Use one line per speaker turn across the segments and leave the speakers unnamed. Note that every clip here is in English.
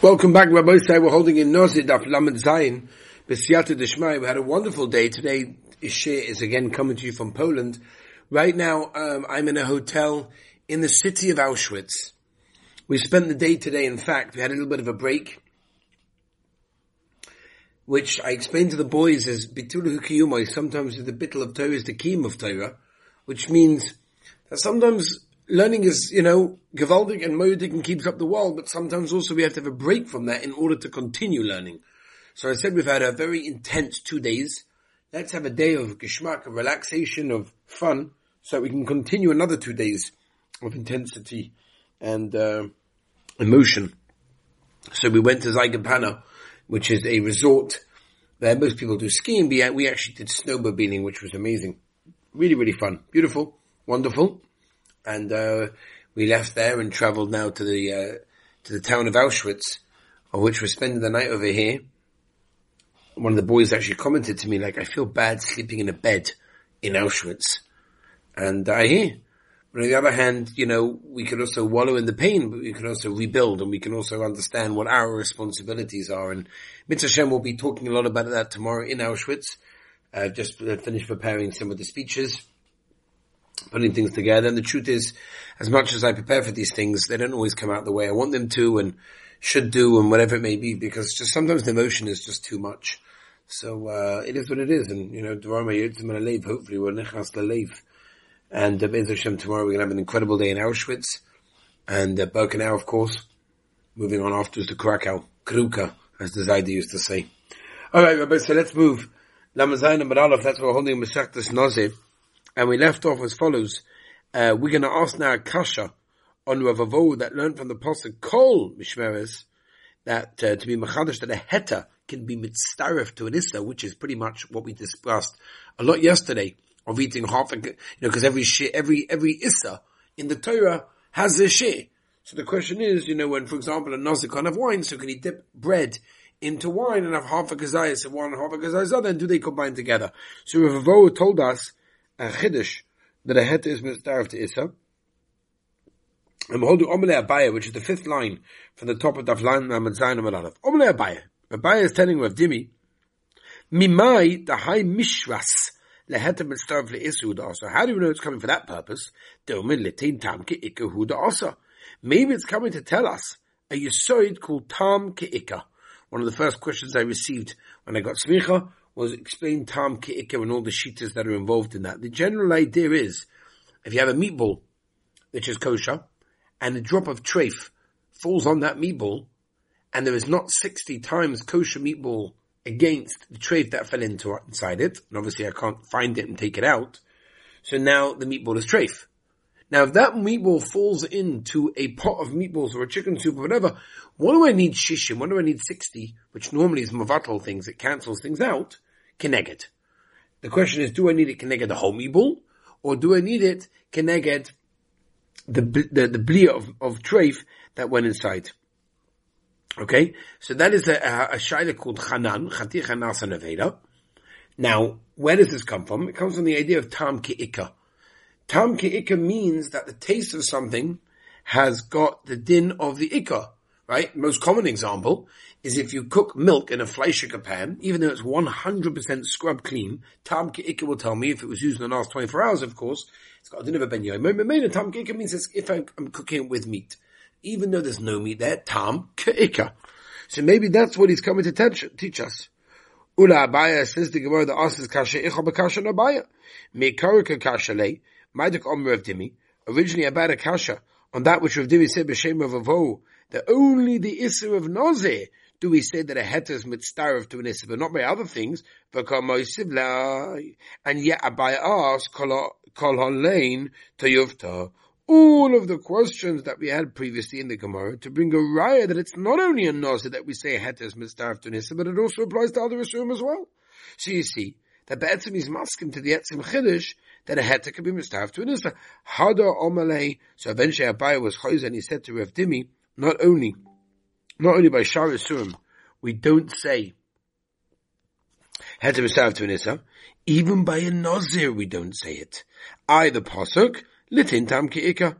Welcome back, Rabbi Say. We're holding in Nozid Daf Lamed Zayin, B'siyata Deshmai. We had a wonderful day. Today, Ishir is again coming to you from Poland. Right now, um, I'm in a hotel in the city of Auschwitz. We spent the day today, in fact, we had a little bit of a break, which I explained to the boys as Bitulu Kiyumai, sometimes the bittul of Torah is the kiyum of Torah, which means that sometimes learning is, you know, gewaldig and moedig and keeps up the world, but sometimes also we have to have a break from that in order to continue learning. So I said we've had a very intense two days. Let's have a day of geschmack, of relaxation, of fun, so we can continue another two days of intensity and uh, emotion. So we went to Zakopane, which is a resort where most people do skiing. We actually did snowmobiling, which was amazing. Really, really fun. Beautiful. Wonderful and uh, we left there and travelled now to the uh, to the town of Auschwitz, of which we're spending the night over here. One of the boys actually commented to me like, "I feel bad sleeping in a bed in Auschwitz," and I hear. But on the other hand, you know, we can also wallow in the pain, but we can also rebuild and we can also understand what our responsibilities are. And Mitzvah will be talking a lot about that tomorrow in Auschwitz. I've just finished preparing some of the speeches putting things together. And the truth is, as much as I prepare for these things, they don't always come out the way I want them to and should do and whatever it may be, because just sometimes the emotion is just too much. So, uh, it is what it is. And, you know, Dorama Yutumana Leave, hopefully we're nechas lalev. And, uh, tomorrow we're going to have an incredible day in Auschwitz. And, uh, Birkenau, of course. Moving on afterwards to Krakow. Kruka, as the Zaidi used to say. Alright, so let's move. Lamazayin and Aleph, that's what we're holding Masechtas Nazir and we left off as follows. Uh, we're going to ask now Kasha on Rav Avo that learned from the Pasuk Kol Mishmeres that uh, to be Machadish that a Heta can be mitzaref to an Issa, which is pretty much what we discussed a lot yesterday of eating half, a, you know, because every she, every every Issa in the Torah has a share. So the question is, you know, when, for example, a Nazik can't have wine, so can he dip bread into wine and have half a kazayas and one half a kazayas other, and do they combine together? So Rav Avo told us a chiddush that a het is mitzvah to Issa. And do Omele Abaya, which is the fifth line from the top of Zayin Amad Aleph. Omele Abaya. Abaya is telling Rav Dimi, Mimai the high mishras leheta mitzvah le'isu also. How do we know it's coming for that purpose? Tam. Maybe it's coming to tell us a yisoid called tam ke'ika. One of the first questions I received when I got smicha was explain Tom Ke'ika and all the shitas that are involved in that. The general idea is, if you have a meatball, which is kosher, and a drop of treif falls on that meatball, and there is not 60 times kosher meatball against the treif that fell into inside it, and obviously I can't find it and take it out, so now the meatball is treif. Now, if that meatball falls into a pot of meatballs or a chicken soup or whatever, what do I need shishim? What do I need 60? Which normally is mavatal things. It cancels things out. Keneged. The question is, do I need it Keneged the whole meatball? Or do I need it Keneged the, the, the blia of, of treif that went inside? Okay? So that is a, a, a called Chanan, Chati Chanas Neveda. Now, where does this come from? It comes from the idea of Tam Ki'ika. Tam Ki'ika means that the taste of something has got the din of the Ikka right? Most common example is if you cook milk in a Fleischer pan, even though it's 100% scrub clean, Tam Ke'ika will tell me if it was used in the last 24 hours, of course, it's got a din of a ben yoim. Tam Ke'ika means if I'm, cooking it with meat. Even though there's no meat there, Tam Ke'ika. So maybe that's what he's coming to teach, teach us. Ula Abaya says the Gemara, the asks kasha icha b'kasha nabaya. Mekarika kasha maidik omer dimi, originally about a kasha, on that which Rav Dimi said b'shem of Avo, that only the Isser of Nozeh do we say that a het is mitzdarif to an Isser, but not by other things, and yet Abai asks, to all of the questions that we had previously in the Gemara to bring a raya that it's not only a Nozeh that we say a het is mitzdarif to an Isser, but it also applies to other Isurim as well. So you see, that Be'etzim is masking to the Etzim Chiddush, that a het could be mitzdarif to an Isser. Hada omalei, so eventually Abai was choiz and he said to Rav Dimi, not only, not only by Shar Surim, we don't say even by a Nazir we don't say it. I, the Pasuk, Litin Tam Ki'ika,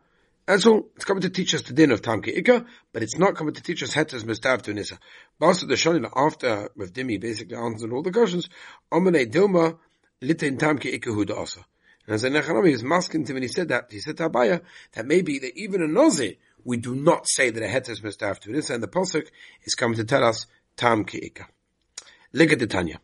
That's all. It's coming to teach us the din of Tam Ika, but it's not coming to teach us Hetas Mustav to Nisa. Basa the Shonin, after Rav Dimi basically answered all the questions, Omane Dilma, Litin Tam Ika Huda Asa. And as Nechanami was masking to when he said that, he said to Abaya, that maybe that even in Nozi, we do not say that a Hetas Mustav to Nisa, and the Pasuk is coming to tell us Tam Ika. Look at the Tanya.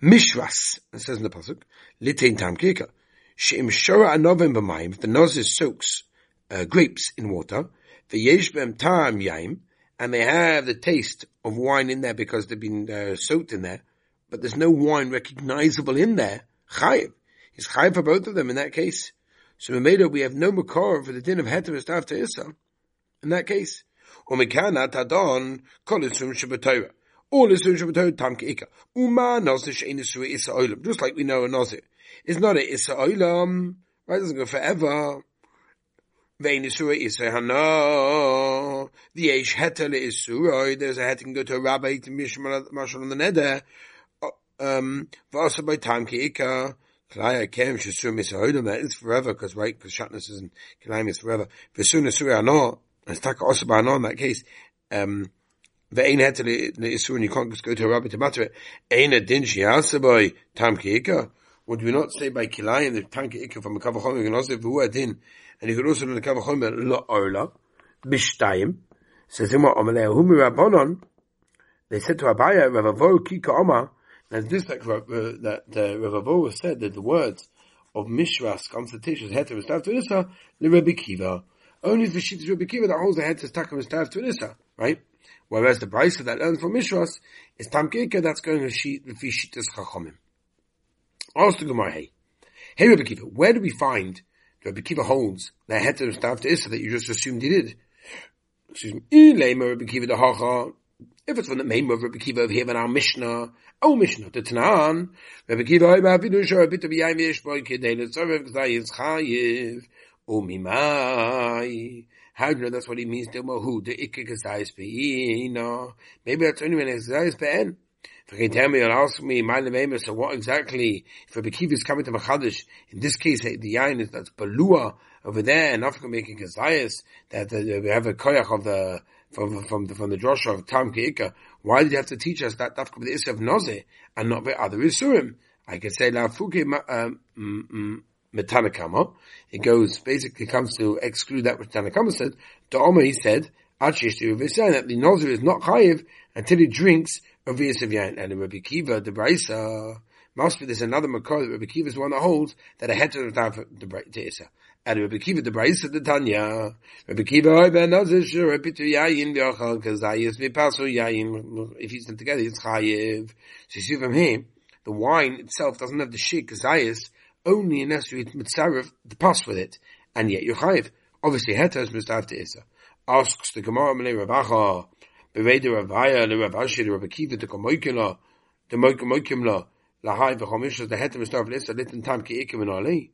Mishras, it says in the Pasuk, Litin Tam Ika. She'im Shora Anovim B'mayim, if the Nozi soaks uh, grapes in water, the yeshbem tam yaim, and they have the taste of wine in there because they've been uh, soaked in there, but there's no wine recognizable in there. Chayiv. He's chayiv for both of them in that case. So Mameda, we have no makor for the din of heteros after Issa. In that case. All isum shabbatayra tam ke'ika. Just like we know a nosir. It's not a issa oilam. Right? It doesn't go forever. The Eish Heter Isura. There's a heter can go to a rabbi to Mishmal on the Neder. Um, Vasa by time Kiika. Klaya Kem Shasur Misahodim. That is forever because right, because Shatness is Kilayim is forever. Vesuna Isura Hana. It's Taka Osaba Hana in that case. Um, Vein Heter Isura and you can't just go to a rabbi to matter it. Eina Din Shiasa by Tam Kiika. Would we not say by Kilayim the Tam Kiika from a Kavachom, we can also Vuah Din and you could also learn the Kavachomer lo orla, bishtayim, says Imma Omalei Humi Rabbanon, they said to Abaya, Ravavo Kika Oma, and this like uh, that uh, Ravavo said that the words of Mishras to us heter staff to Issa, the Rebbe Kiva. Only the sheet Rebbe Kiva that holds the head heter takum staff to Issa, right? Whereas the Brisa that learns from Mishras is Tam Kika, that's going to the Fishitas Chachomim. Ask the Gemara, hey, hey Rebbe Kiva, where do we find Rabbi Kiva holds that heter staff to Issa that you just assumed he did. Excuse me. Rabbi Kiva the Hacha. If it's from the name of Rabbi Kiva of here in our Mishnah, our Mishnah, the Tanan, Rabbi Kiva, I have been sure a bit of Yaim Yeshboy Kedei Umimai. How do you know that's what he means? The Ikke Gzai Pe'ina. Maybe that's only when it's Pe'en. If you can tell me or ask me, my name so what exactly, if Rabbi Kiva is coming to Machadish, in this case, the yain is that's Balua over there, and Africa making Kazayas, that uh, we have a koyach of the, from, from the, from the drosha of Tam Keika. Why did you have to teach us that Dafka with the of Noze, and not by other Isurim? I could say, La Fuke, um, Metanakama. It goes, basically comes to exclude that which Tanakama said. Omer, he said, that the Nozer is not chayiv until he drinks of Yain. And in Rabbi Kiva, the Braisa, must be there's another makar that Rabbi Kiva is one that holds that a heter of the to Isa. And Rabbi Kiva, the Braisa, the Tanya, Rabbi Kiva, ben nazish, Rabbi tu yayin v'yochal, cause zayis v'pasu yayin, if he's them together, it's chayiv. So you see from here, the wine itself doesn't have the shik, zayis, only unless you mitzaref the pass with it, and yet you're chayiv. Obviously, heter is mistav to Isa. Asks the Gemara, Malay Ravacha, Bevede Ravaya, the Rav Ashi, the Rav Akiva, the Kamoikila, the Moikimla, Lahai, the Chomish, the Hetem, Stav, Lissa, Litin Tam, Ki Ikim, and Ali.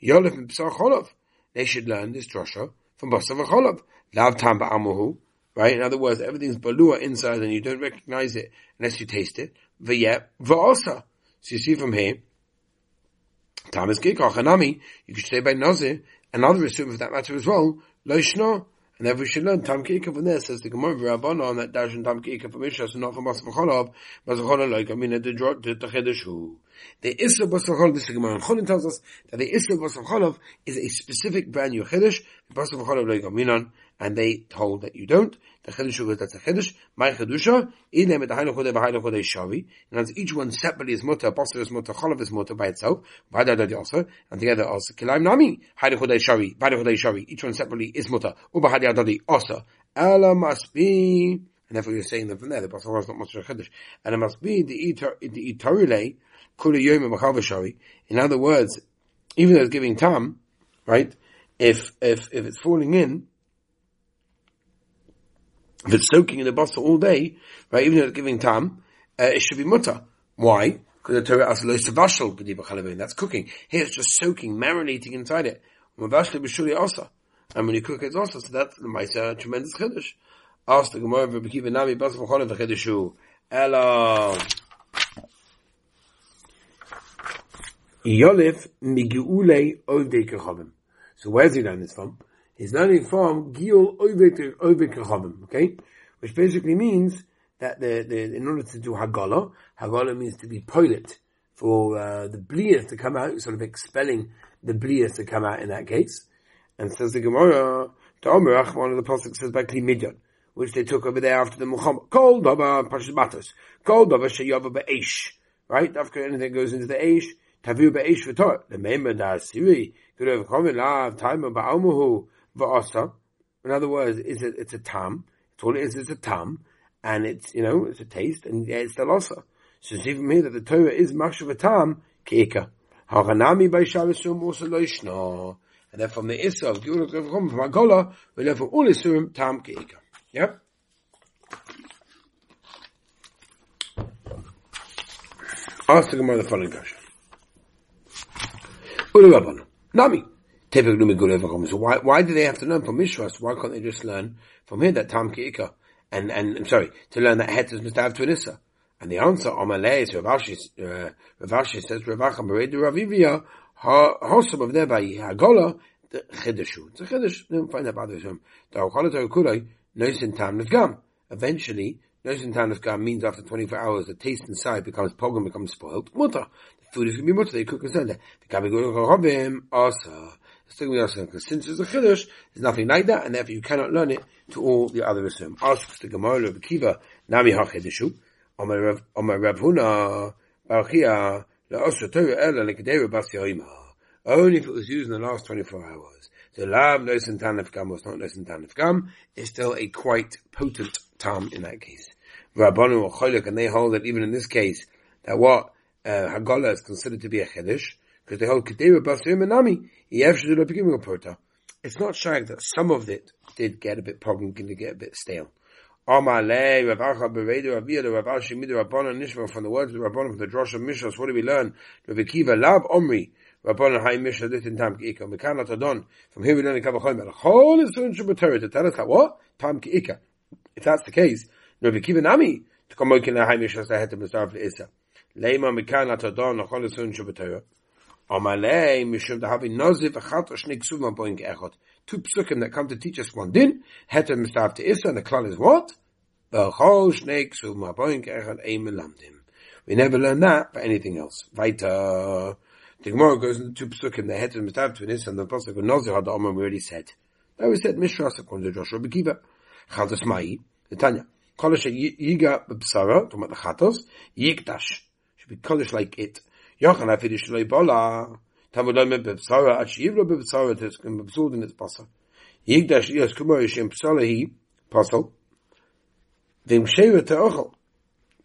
Yolef, and Psar Cholov. They should learn this drasha from Basav Cholov. Lav Tam Ba'amuhu. Right? In other words, everything's balua inside and you don't recognize it unless you taste it. V'yeh, v'osa. So you see from here, Is Gikach, Hanami, you could say by Nazir, another assume of that matter as well, Lo and therefore we should learn Tam Kika from there, says the Gemara Rabbana on that dash and Tam Kika from Ishas and not from I mean, the the Chedeshu. The Isra Cholab, this Gemara Cholin tells us that the Isra Basar Cholab is a specific brand new Chedesh, Basar Cholab like Aminan, and they hold that you don't. The Chedesh was that's a Chedesh. My Chedusha, in them, the Hainu Chodeh, Hainu Chodeh Shavi. And as each one separately is Mutter, Basar is Mutter, Cholav is Mutter by itself, Vada Dadi also, and together also, Kilaim Nami, Hainu Chodeh Shavi, Vada Chodeh Shavi. Each one separately is Mutter, Adadi also. Ella must be, and therefore you're saying them from there, the Basar is not a Chedesh. And it must be the Itar, Itarile. In other words, even though it's giving Tam, right, if, if, if it's falling in, if it's soaking in the basa all day, right, even though it's giving time, uh, it should be mutter. Why? Because the Torah asks lo savashal b'di That's cooking. Here it's just soaking, marinating inside it. Mavashli b'shuli asa. And when you cook it's also, so that's the Maisa tremendous chiddush. Ask the Gemara Nami. Yolif migiule ovdei kechavim. So where's he learn this from? He's learning from Gil Ovik Kachavim, okay? Which basically means that the, the, in order to do Hagala, Hagala means to be pilot for uh, the bliyah to come out, sort of expelling the bliyah to come out in that case. And says the Gemara, Ta'omerach, one of the Pasuk says by Kli which they took over there after the Muhammad. Kol Pashas Matos. Kol Dava Sheyava Be'esh. Right? After anything goes into the Eish, Tavu. The Member Da. Could have come in Lav, Time Ba'amuhu V'asa. In other words, it's a, it's a tam. It's all it is, it's a tam. And it's, you know, it's a taste, and yeah, it's the losa. So see from here that the Torah is Mashav Tam Keika. Haranami by Shavasum also Loishna. And then from the Issa of Gula from Agola, we learn from all Isurim Tam Keika. Yep. Ask the Gemara the following question. Ulu Nami. So why, why do they have to learn from Mishras? Why can't they just learn from here that Tam Keika? And, and, I'm sorry, to learn that Het is Mustav an And the answer, Amalei, so Rav Ashi, uh, Rav says, Rav Acham Beredu Ravivia, Hosam of Nebai Hagola, the Chidushu. It's a Chidush, don't find that the Hashem. The Hagola Terukulai, Noisin Tam Nefgam. Eventually, Noisin Tam Nefgam means after 24 hours, the taste inside becomes pogum, becomes spoiled. Mutter. The food is going to be mutter, they cook and send it. Because since it's a chiddush, there's nothing like that, and therefore you cannot learn it to all the other Islam. Asks the Gemara of Kiva, Nami HaChidushu, Omer Rav Huna Barchia LaOsra Torah Ela Lekadera Bas Only if it was used in the last 24 hours. The Lav Nosen Tanif Gam was not Nosen Tanif Gam is still a quite potent tam in that case. Rabbanu Cholik, and they hold that even in this case, that what uh, Hagala is considered to be a Chiddush, because they hold Kedera Bas Yoimanami, It's not shag that some of it did get a bit problem, did get a bit stale. Amalei, Rav Acha Beredu, Rav Yada, Rav Ashi Midu, Rabbana Nishma, from the words of the Rabbana, from the Drosh of Mishas, what do we learn? Rav Akiva, Lav Omri, Rabbana Hai Misha, Dit in Tam Ki'ika, Mekana Tadon, from here we learn whole is Sun Shabbatari, to tell us that what? Tam Ki'ika. If that's the case, Rabbi Kiva to come out in a high mission as the head of the staff of Isa. Leima mikan at adon. Amalei mishum da havi achat boing echot. Two psukim that come to teach us one din, head of the staff to Isa, and the klal is what? V'chol shnik suvam boing echot eim elamdim. We never learn that for anything else. Weiter. The Gemara goes into two psukim, the head of the staff to and the pasuk of nozif had the already said. That was said, Mishra, according to Joshua Bekiva. Chaldasmai, Netanya. Kolish yiga talking about the chatos, yikdash. Should be kolish like it. Yochan afidish loy bola. Bebsara, at shivra bebsara, tes kem bebsud in its pasal. Yigdash yas kumar yishem psala hi, pasal, vim sheva te'ochel,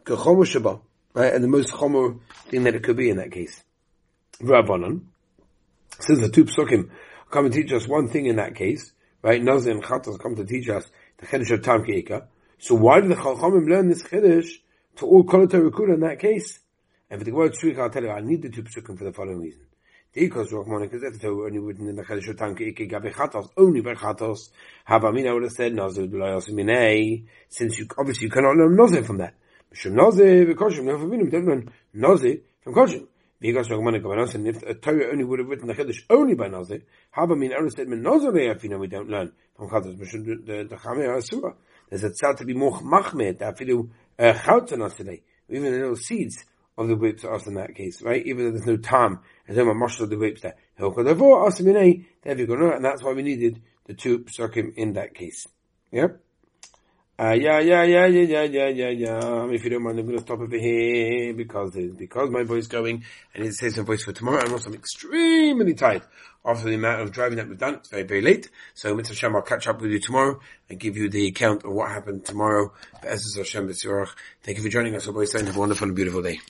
kechomu sheba, right, and the most chomer thing that it could be in that case. Rabbanan, says the two psukim come and teach us one thing in that case, right, Nazir and Chatas come to teach us the Chedesh of Tam Keika, so why did the Chachamim learn this Chedesh to all Kolatar Rikuda in that case? And for the word Shrik, I'll tell you, I need the two psukim for the following reason. Because Rachmana Kazeto only written in the Chedesh Tanka Ike Gabe Chatos, only by Chatos. Havamina would have said Nazir B'layos Minei, since you, obviously you cannot learn Nazir from that. Mishum Nazir, V'koshim, no Favinim, don't learn Nazir from Koshim. Because Rachmana Kabanos, and if a Torah only would have written the Chedesh only by Nazir, Havamina would have said Nazir Le'afina, we don't learn from Chatos, Mishum the Chamei Asura. There's a tzad to be more machmed, afilu, uh, Chautanos today, even the little seeds of the grapes are also in that case, right? Even though there's no time, and then much of the grapes there. And that's why we needed the two psukim in that case. Yep. Uh, yeah, yeah, yeah, yeah, yeah, yeah, yeah, If you don't mind, I'm going to stop over here because because my voice going and it saves my voice for tomorrow. I'm extremely tired after the amount of driving that we've done. It's very, very late. So, Mr. Hashem, I'll catch up with you tomorrow and give you the account of what happened tomorrow. Thank you for joining us, and have a wonderful and beautiful day.